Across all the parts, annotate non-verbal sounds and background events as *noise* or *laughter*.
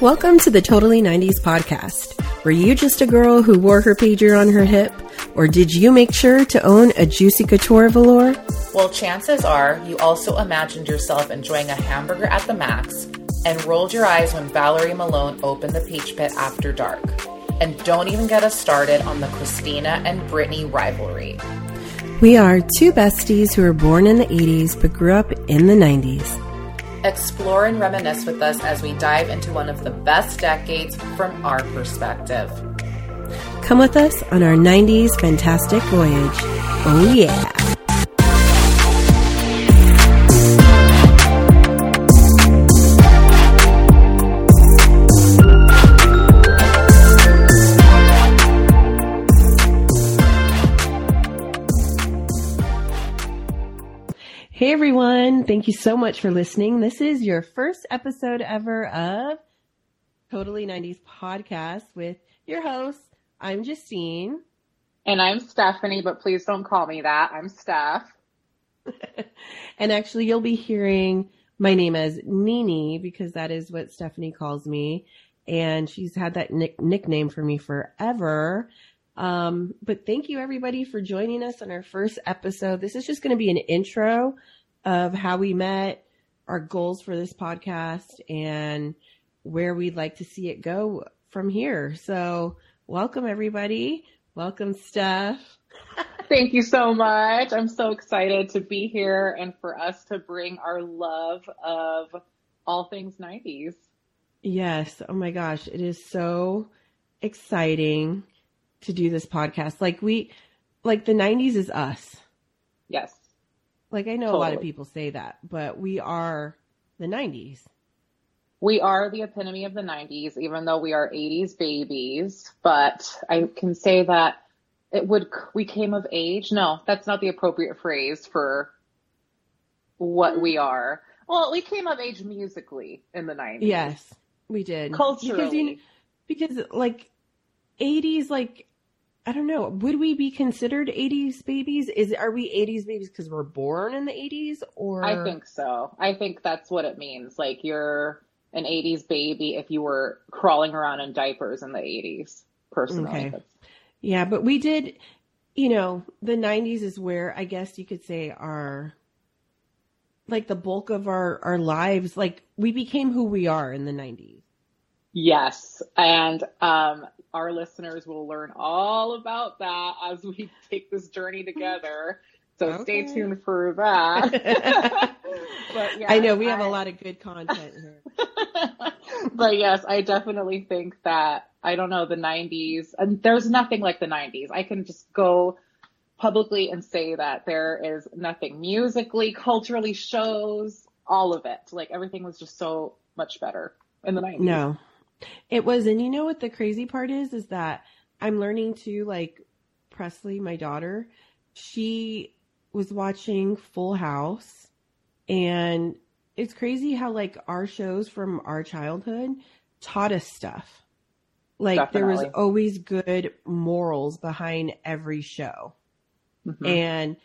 Welcome to the Totally 90s podcast. Were you just a girl who wore her pager on her hip? Or did you make sure to own a Juicy Couture velour? Well, chances are you also imagined yourself enjoying a hamburger at the max and rolled your eyes when Valerie Malone opened the Peach Pit after dark. And don't even get us started on the Christina and Britney rivalry. We are two besties who were born in the 80s but grew up in the 90s. Explore and reminisce with us as we dive into one of the best decades from our perspective. Come with us on our 90s fantastic voyage. Oh, yeah. Everyone, thank you so much for listening. This is your first episode ever of Totally 90s podcast with your host. I'm Justine. And I'm Stephanie, but please don't call me that. I'm Steph. *laughs* and actually, you'll be hearing my name as Nini because that is what Stephanie calls me. And she's had that nick- nickname for me forever. Um, but thank you everybody for joining us on our first episode. This is just going to be an intro of how we met, our goals for this podcast, and where we'd like to see it go from here. So, welcome everybody. Welcome, Steph. Thank you so much. I'm so excited to be here and for us to bring our love of all things 90s. Yes. Oh my gosh. It is so exciting to do this podcast. Like we, like the 90s is us. Yes. Like I know totally. a lot of people say that, but we are the 90s. We are the epitome of the 90s, even though we are 80s babies. But I can say that it would, we came of age. No, that's not the appropriate phrase for what we are. Well, we came of age musically in the 90s. Yes, we did. Culturally. Because, you know, because like 80s, like I don't know. Would we be considered 80s babies? Is are we 80s babies because we're born in the 80s or I think so. I think that's what it means. Like you're an 80s baby if you were crawling around in diapers in the 80s. Personally. Okay. Yeah, but we did you know, the 90s is where I guess you could say our like the bulk of our our lives like we became who we are in the 90s. Yes. And um our listeners will learn all about that as we take this journey together. So okay. stay tuned for that. *laughs* but yeah, I know we I, have a lot of good content here. *laughs* but yes, I definitely think that I don't know the 90s and there's nothing like the 90s. I can just go publicly and say that there is nothing musically, culturally, shows, all of it. Like everything was just so much better in the 90s. No, it was, and you know what the crazy part is, is that I'm learning to like Presley, my daughter, she was watching Full House and it's crazy how like our shows from our childhood taught us stuff. Like Definitely. there was always good morals behind every show. Mm-hmm. And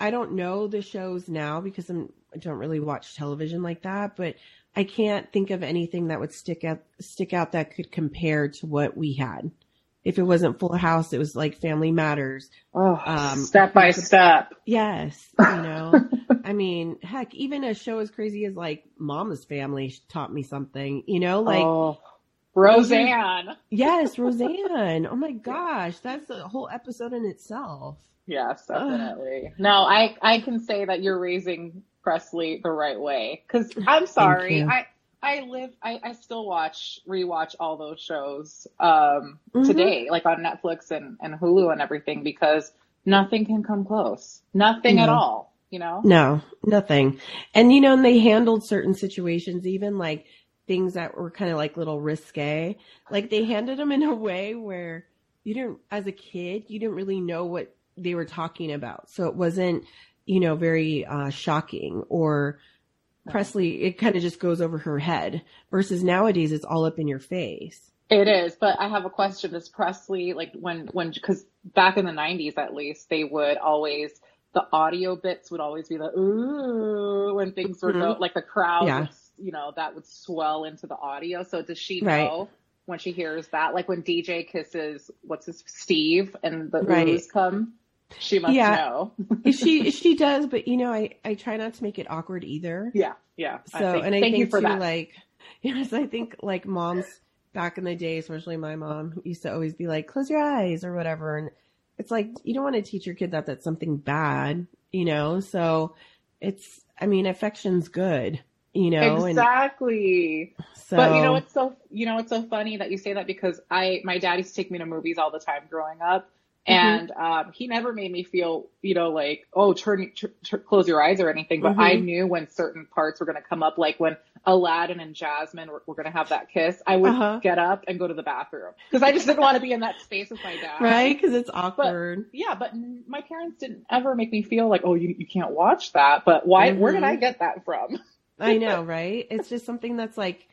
I don't know the shows now because I'm, I don't really watch television like that, but I can't think of anything that would stick out stick out that could compare to what we had. If it wasn't Full House, it was like Family Matters. Oh, um, step by step. Yes, you *laughs* know. I mean, heck, even a show as crazy as like Mama's Family taught me something. You know, like oh, Roseanne. yes, *laughs* Roseanne. Oh my gosh, that's a whole episode in itself. Yes, definitely. Ugh. No, I I can say that you're raising Presley the right way. Cause *laughs* I'm sorry, I, I live, I, I still watch, rewatch all those shows, um, mm-hmm. today, like on Netflix and, and Hulu and everything because nothing can come close. Nothing no. at all, you know? No, nothing. And you know, and they handled certain situations, even like things that were kind of like little risque. Like they handled them in a way where you didn't, as a kid, you didn't really know what they were talking about. So it wasn't, you know, very uh, shocking or Presley, it kind of just goes over her head versus nowadays it's all up in your face. It is, but I have a question. Does Presley, like when, when, cause back in the nineties at least, they would always, the audio bits would always be the, ooh, when things were mm-hmm. go, like the crowd yeah. you know, that would swell into the audio. So does she Right. know when she hears that? Like when DJ kisses, what's his, Steve and the Right. oohs come? She must Yeah. know. *laughs* she she does, but you know, I I try not to make it awkward either. yeah. Yeah. So, think- and I thank think you for too, that. like, *laughs* yes, I think like moms back in the day, especially my mom, used to always be like, "Close your eyes" or whatever, and it's like you don't want to teach your kid that that's something bad, you know. So it's, I mean, affection's good, you know, exactly. and so. But you know it's so you know it's so funny that you say that because I my dad used to take me to movies all the time growing up, Mhm. and um, he never made me feel you know like oh turn, close your eyes or anything. But I Mhm. knew when certain parts were going to come up, like when Aladdin and Jasmine were, were going to have that kiss, I would Uh-huh. get up and go to the bathroom because I just didn't want to be in that space with my dad. right? Because it's awkward. Yeah, but my parents didn't ever make me feel like, oh, you, you can't watch that. But why? Where did. I get that from? I know, right? It's just something that's like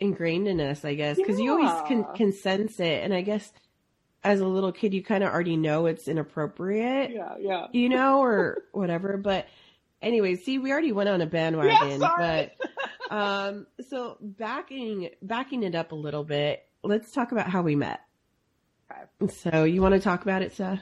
ingrained in us, I guess, because you always can can sense it, and I guess as a little kid, you kind of already know it's inappropriate, Yeah, yeah. you know, or *laughs* whatever. But anyway, see, we already went on a bandwagon, sorry. but um, so backing backing it up a little bit, let's talk about how we met. Okay. So you want to talk about it, Steph?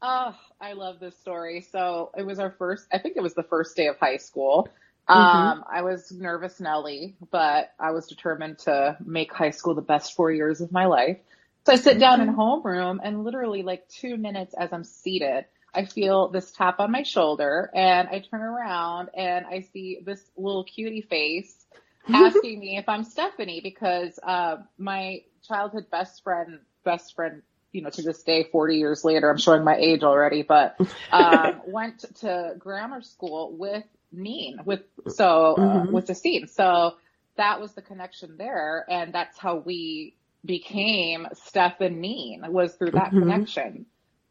Oh, I love this story. So it was our first, I think it was the first day of high school. Mhm. Um, I was nervous Nelly, but I was determined to make high school the best four years of my life. So I sit down in homeroom and literally like two minutes as I'm seated, I feel this tap on my shoulder and I turn around and I see this little cutie face *laughs* asking me if I'm Stephanie because uh, my childhood best friend, best friend, you know, to this day, 40 years later, I'm showing my age already, but um, *laughs* went to grammar school with Neen, with so uh, Mhm. with Justine. So that was the connection there, and that's how we became Steph and Neen was through that Mhm. connection.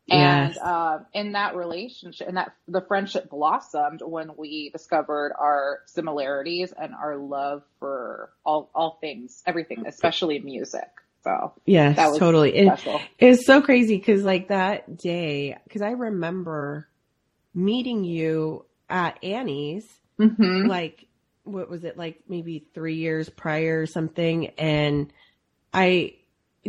And Yes. uh, in that relationship, and that the friendship blossomed when we discovered our similarities and our love for all all things, everything, especially music. So yes, that was totally. It- special. It was so crazy because like that day, because I remember meeting you at Annie's, hmm like what was it like maybe three years prior or something, and I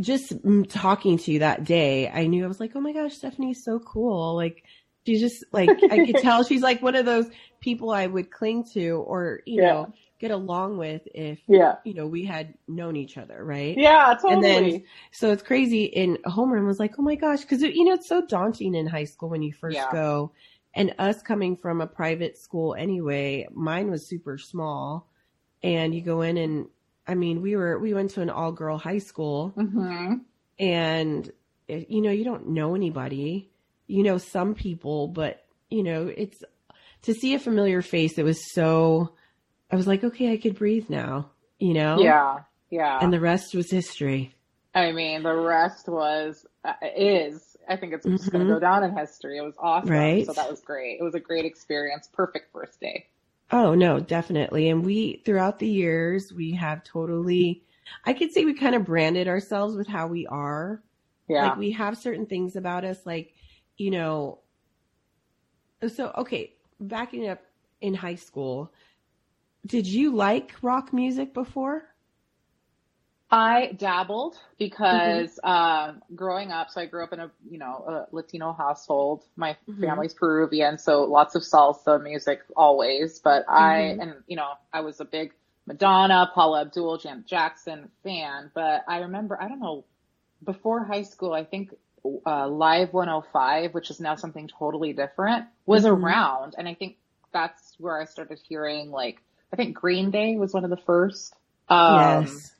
just talking to you that day, I knew I was like, oh my gosh, Stephanie's so cool. Like she's just like I could *laughs* tell she's like one of those people I would cling to or you Yeah. know get along with if Yeah, you know we had known each other, right? yeah, totally. And then, so it's crazy. In homeroom was like, oh my gosh, because you know it's so daunting in high school when you first Yeah. go, and us coming from a private school anyway. Mine was super small, and you go in and I mean we were we went to an all girl high school, hmm and it, you know you don't know anybody, you know some people, but you know it's to see a familiar face. It was so. I was like, okay, I could breathe now, you know. yeah, yeah. And the rest was history. I mean, the rest was uh, is. I think it's just going to go down in history. It was awesome. Right. So that was great. It was a great experience. Perfect first day. Oh no, definitely. And we throughout the years we have totally I could say we kind of branded ourselves with how we are. Yeah. Like we have certain things about us like, you know so okay, backing up in high school, did you like rock music before? I dabbled because Mm-hmm. um, growing up, so I grew up in a you know a Latino household. My Mhm. family's Peruvian, so lots of salsa music always. But I Mhm. and you know I was a big Madonna, Paula Abdul, Janet Jackson fan. But I remember I don't know before high school. I think uh, Live 105, which is now something totally different, was Mhm. around, and I think that's where I started hearing like I think Green Day was one of the first. Um, yes.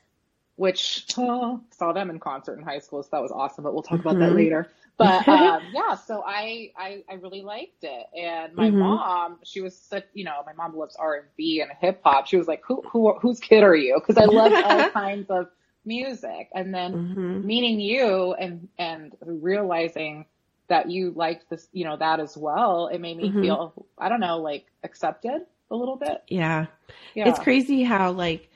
Which oh, saw them in concert in high school, so that was awesome. But we'll talk about that Mhm. later. But *laughs* um, yeah, so I, I I really liked it, and my Mhm. mom, she was such, you know, my mom loves R and B and hip hop. She was like, who who whose kid are you? Because I love *laughs* all kinds of music, and then Mhm. meeting you and and realizing that you liked this, you know, that as well, it made me Mhm. feel, I don't know, like accepted a little bit. Yeah. Yeah. It's crazy how like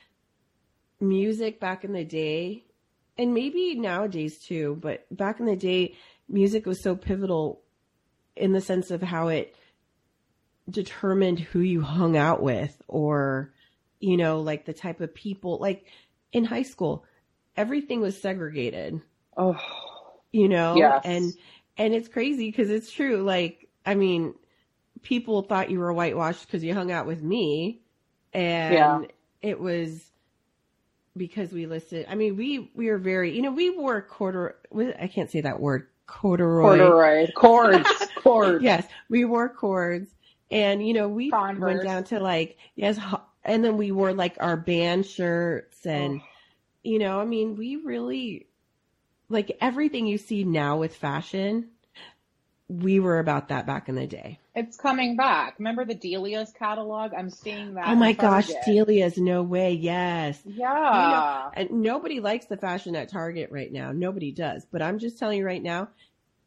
music back in the day and maybe nowadays too, but back in the day music was so pivotal in the sense of how it determined who you hung out with or you know, like the type of people, like in high school, everything was segregated. Oh, you know, yes. and and it's crazy because it's true. Like, I mean, people thought you were whitewashed because you hung out with me, and Yeah. it was because we listed. I mean, we we were very, you know, we wore quarter. I can't say that word. Corduroy. corduroy cords, *laughs* cords. Yes, we wore cords, and you know, we Converse. went down to like yes, and then we wore like our band shirts, and you know, I mean, we really like everything you see now with fashion. We were about that back in the day. It's coming back. Remember the Delia's catalog? I'm seeing that. oh my gosh, Delia's no way. Yes. Yeah. And nobody likes the fashion at Target right now. Nobody does. But I'm just telling you right now,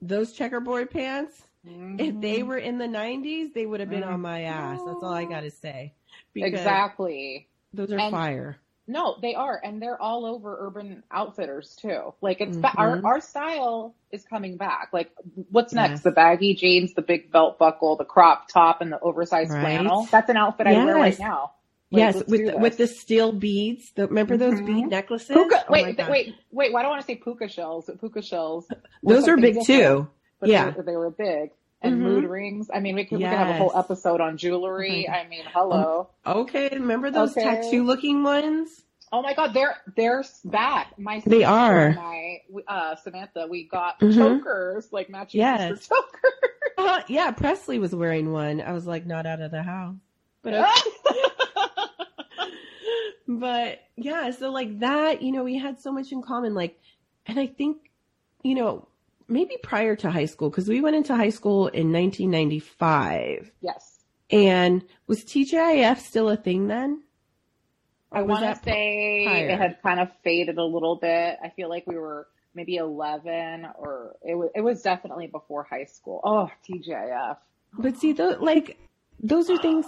those checkerboard pants, if they Mhm. were in the 90s, they would have been on my ass. That's all I got to say. Because exactly. those are And- fire. No, they are, and they're all over Urban Outfitters too. Like it's ba- our our style is coming back. Like what's next? Yes. The baggy jeans, the big belt buckle, the crop top, and the oversized Right. flannel. That's an outfit I wear right Yes. now. Like, yes, with with the steel beads. The, remember those Mhm. bead necklaces? puka. Oh wait, gosh. wait, wait. Why do I want to say puka shells? Puka shells. Those are big different, too. But Yeah. they, they were big. And Mhm. mood rings. I mean, we could, we could have a whole episode on jewelry. My I mean, hello. Okay, remember those Okay. tattoo looking ones? Oh my God, they're they're back. My They are. we- uh, Samantha, we got Mhm. chokers, like matching Yes. chokers. Uh, yeah, Presley was wearing one. I was like, not out of the house. But okay. *laughs* but yeah, so like that, you know, we had so much in common. Like, and I think, you know, maybe prior to high school, because we went into high school in 1995. yes, And was TGIF still a thing then? I want to say prior? it had kind of faded a little bit. I feel like we were maybe eleven, or it was it was definitely before high school. Oh, TGIF. But see, those like those are things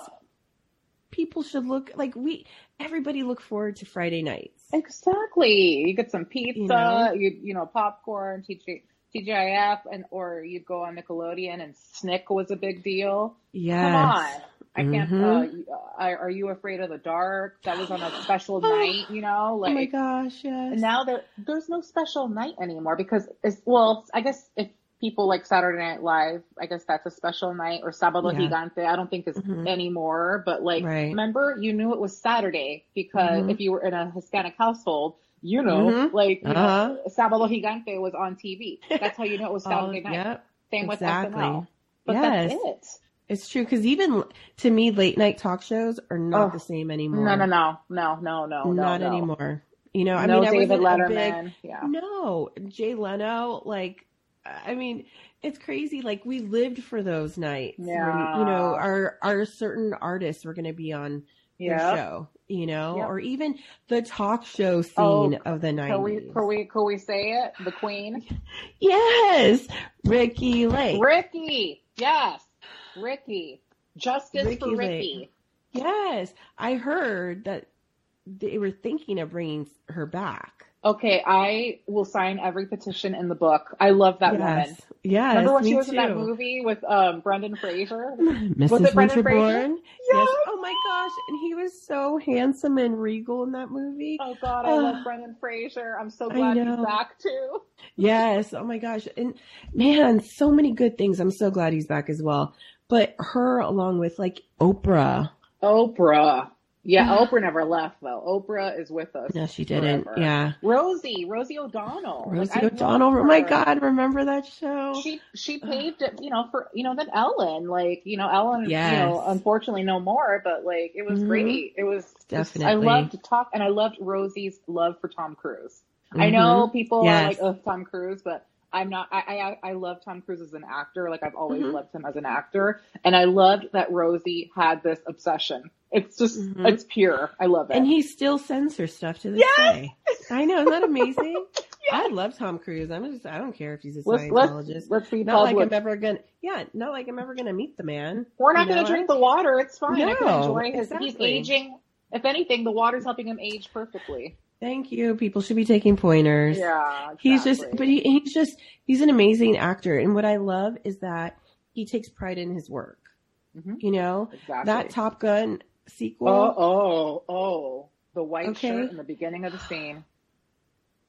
people should look like. We everybody look forward to Friday nights. Exactly. You get some pizza, You know? you you know, popcorn, TG, TGIF, and or you'd go on Nickelodeon, and Snick was a big deal. Yeah. Come on. I can't. Mhm. Uh, uh, are you afraid of the dark? That was on a special *gasps* night, you know. Like oh my gosh, yes. and now there, there's no special night anymore because it's well, I guess if people like Saturday Night Live, I guess that's a special night or Sábado Yeah. Gigante. I don't think it's Mhm. anymore, but like Right. remember you knew it was Saturday because Mhm. if you were in a Hispanic household. You know, Mhm. like you Uh-huh. know, Sábado Gigante was on TV. That's how you know it was *laughs* Oh, Saturday night. Yep. Same with. SNL. But Yes. that's it. It's true because even to me, late night talk shows are not Oh. the same anymore. No, no, no, no, no, no, no, not no. anymore. You know, I no mean, I David wasn't a Letterman. big yeah. no Jay Leno. Like, I mean, it's crazy. Like we lived for those nights. when, Yeah. you know, our our certain artists were going to be on Yeah. show. You know, Yep. or even the talk show oh, scene Oh, of the Can we, can we, can we say it? The Queen, *laughs* Yes, Ricki Lake. Ricki. Yes, Ricki. Justice Ricki for Lake. Ricki. Yes, I heard that they were thinking of bringing her back. Okay, I will sign every petition in the book. I love that woman. yes, yes. Remember when she was too. in that movie with um, Brendan Fraser? *laughs* Mrs. Was it Brendan Fraser? Yes. Oh my gosh, and he was so handsome and regal in that movie. Oh God, I Oh. love Brendan Fraser. I'm so glad he's back too. Yes. Oh my gosh. And man, so many good things. I'm so glad he's back as well. But her along with like Oprah. Oprah. Yeah, *sighs* Oprah never left though. Oprah is with us. No, she didn't. forever. Yeah. Rosie, Rosie O'Donnell. Rosie love O'Donnell. Oh my. God. Remember that show? She she paved it, you know, for you know, then Ellen, like you know, Ellen, Yes. you know, unfortunately no more, but like it was Mhm. great. It was definitely I loved to talk, and I loved Rosie's love for Tom Cruise. I know people Mm-hmm. Yes. are like, oh, Tom Cruise, but I'm not. I, I I love Tom Cruise as an actor. Like I've always Mhm. loved him as an actor, and I loved that Rosie had this obsession. It's just, Mhm. it's pure. I love it. And he still sends her stuff to this Yes! day. I know. Isn't that amazing? *laughs* I love Tom Cruise. I'm just, I don't care if he's a let's Scientologist. let's let's be not like public. I'm ever gonna, yeah, not like I'm ever gonna meet the man. We're not you going know? to drink the water. It's fine. I can No, enjoy his. He's aging. If anything, the water's helping him age perfectly. Thank you. People should be taking pointers. Yeah, He's just, but he, he's just, he's an amazing actor. And what I love is that he takes pride in his work. Mhm. You know, exactly. that Top Gun, sequel? Oh, oh, oh! The white okay. shirt in the beginning of the *gasps* scene.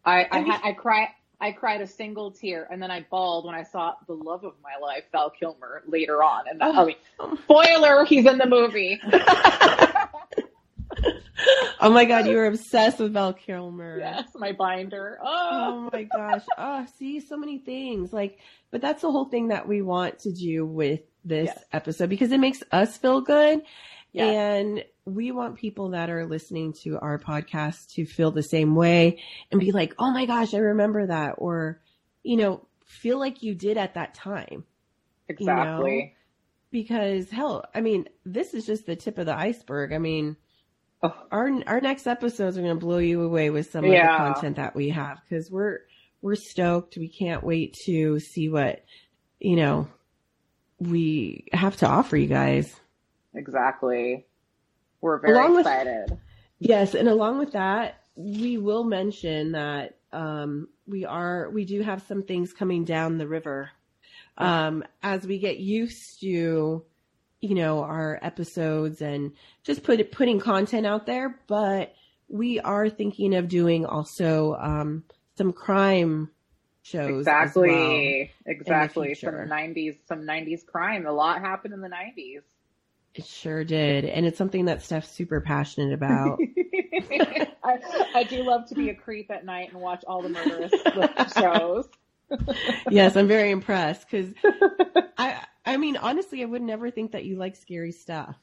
I I, I, I cried. I cried a single tear, and then I bawled when I saw the love of my life, Val Kilmer, later on. And oh. I mean, spoiler, he's in the movie. *laughs* oh my god, you were obsessed with Val Kilmer. Yes, my binder. Oh. oh my gosh. Oh, see, so many things. Like, but that's the whole thing that we want to do with this yes. episode because it makes us feel good. Yes. And we want people that are listening to our podcast to feel the same way and be like, oh my gosh, I remember that. Or, you know, feel like you did at that time. Exactly. You know? Because hell, I mean, this is just the tip of the iceberg. I mean, oh. our our next episodes are going to blow you away with some yeah. of the content that we have because we're we're stoked. We can't wait to see what you know we have to offer you guys. Exactly. We're very along excited. With, yes, and along with that, we will mention that um, we are we do have some things coming down the river um, as we get used to you know our episodes and just put putting content out there but we are thinking of doing also um, some crime shows exactly well exactly some 90s some 90s crime a lot happened in the 90s it sure did. And it's something that Steph's super passionate about. *laughs* I, I, do love to be a creep at night and watch all the murderous *laughs* shows. yes, I'm very impressed because *laughs* I, I mean, honestly, I would never think that you like scary stuff.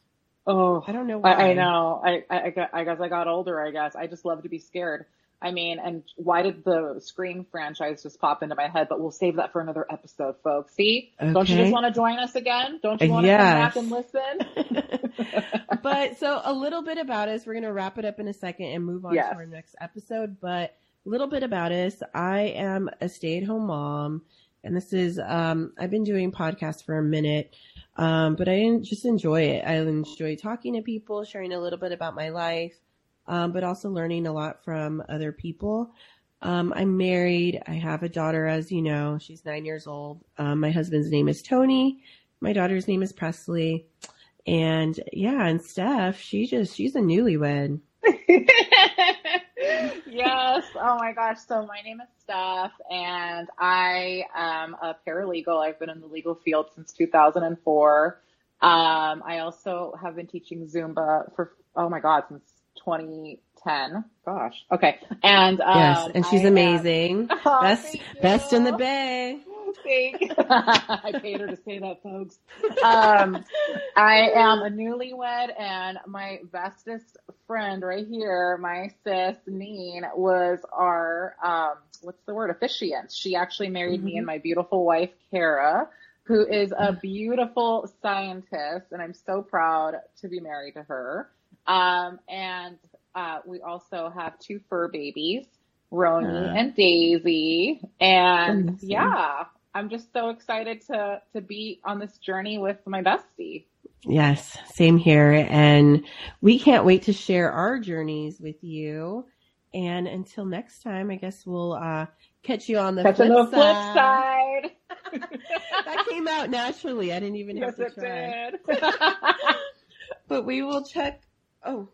Oh, I don't know why. I, I know. I, I, I guess I got older. I guess I just love to be scared. I mean, and why did the Scream franchise just pop into my head? But we'll save that for another episode, folks. See, okay. don't you just want to join us again? Don't you want yes. to come back and listen? *laughs* *laughs* but so a little bit about us. We're going to wrap it up in a second and move on yes. to our next episode. But a little bit about us. I am a stay-at-home mom, and this is um, I've been doing podcasts for a minute. Um, but I just enjoy it. I enjoy talking to people, sharing a little bit about my life um, but also learning a lot from other people. Um, I'm married. I have a daughter, as you know. She's nine years old. Um, my husband's name is Tony. My daughter's name is Presley. And yeah, and Steph, she just, she's a newlywed. *laughs* yes. Oh my gosh. So my name is Steph and I am a paralegal. I've been in the legal field since 2004. Um, I also have been teaching Zumba for, oh my God, since 2010. Gosh. Okay. And um, yes, and she's I amazing. Have, *laughs* oh, best best in the bay. *laughs* I paid her to say that, folks. Um, I am a newlywed, and my bestest friend right here, my sis Neen, was our um, what's the word officiant. She actually married mm-hmm. me and my beautiful wife Kara, who is a beautiful scientist, and I'm so proud to be married to her. Um, and uh, we also have two fur babies, Roni uh, and Daisy. And yeah, I'm just so excited to to be on this journey with my bestie. Yes, same here. And we can't wait to share our journeys with you. And until next time, I guess we'll uh, catch you on the, catch flip, on the side. flip side. *laughs* that came out naturally. I didn't even yes, have to try. *laughs* *laughs* but we will check Oh,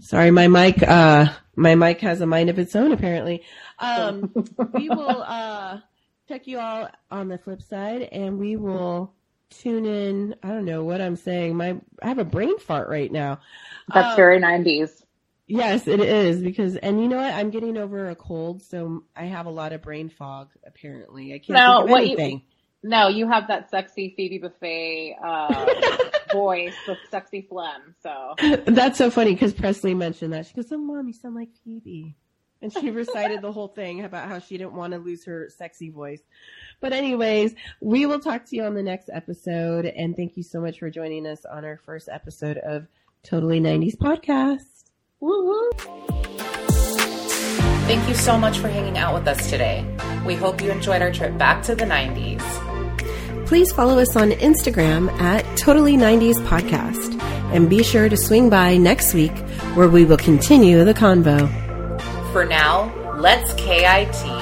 sorry, my mic. Uh, my mic has a mind of its own. Apparently, um, we will uh, check you all on the flip side, and we will tune in. I don't know what I'm saying. My I have a brain fart right now. That's um, very 90s. Yes, it is because, and you know what? I'm getting over a cold, so I have a lot of brain fog. Apparently, I can't now, think of anything. You, no, you have that sexy Phoebe Buffay uh, *laughs* voice with sexy phlegm. So *laughs* that's so funny because Presley mentioned that. She goes, "Oh, mom, you sound like Phoebe," and she recited the whole thing about how she didn't want to lose her sexy voice. But anyways, we will talk to you on the next episode, and thank you so much for joining us on our first episode of Totally 90s podcast. Woo-hoo. Thank you so much for hanging out with us today. We hope you enjoyed our trip back to the 90s. Please follow us on Instagram at Totally 90s Podcast. And be sure to swing by next week where we will continue the convo. For now, let's KIT.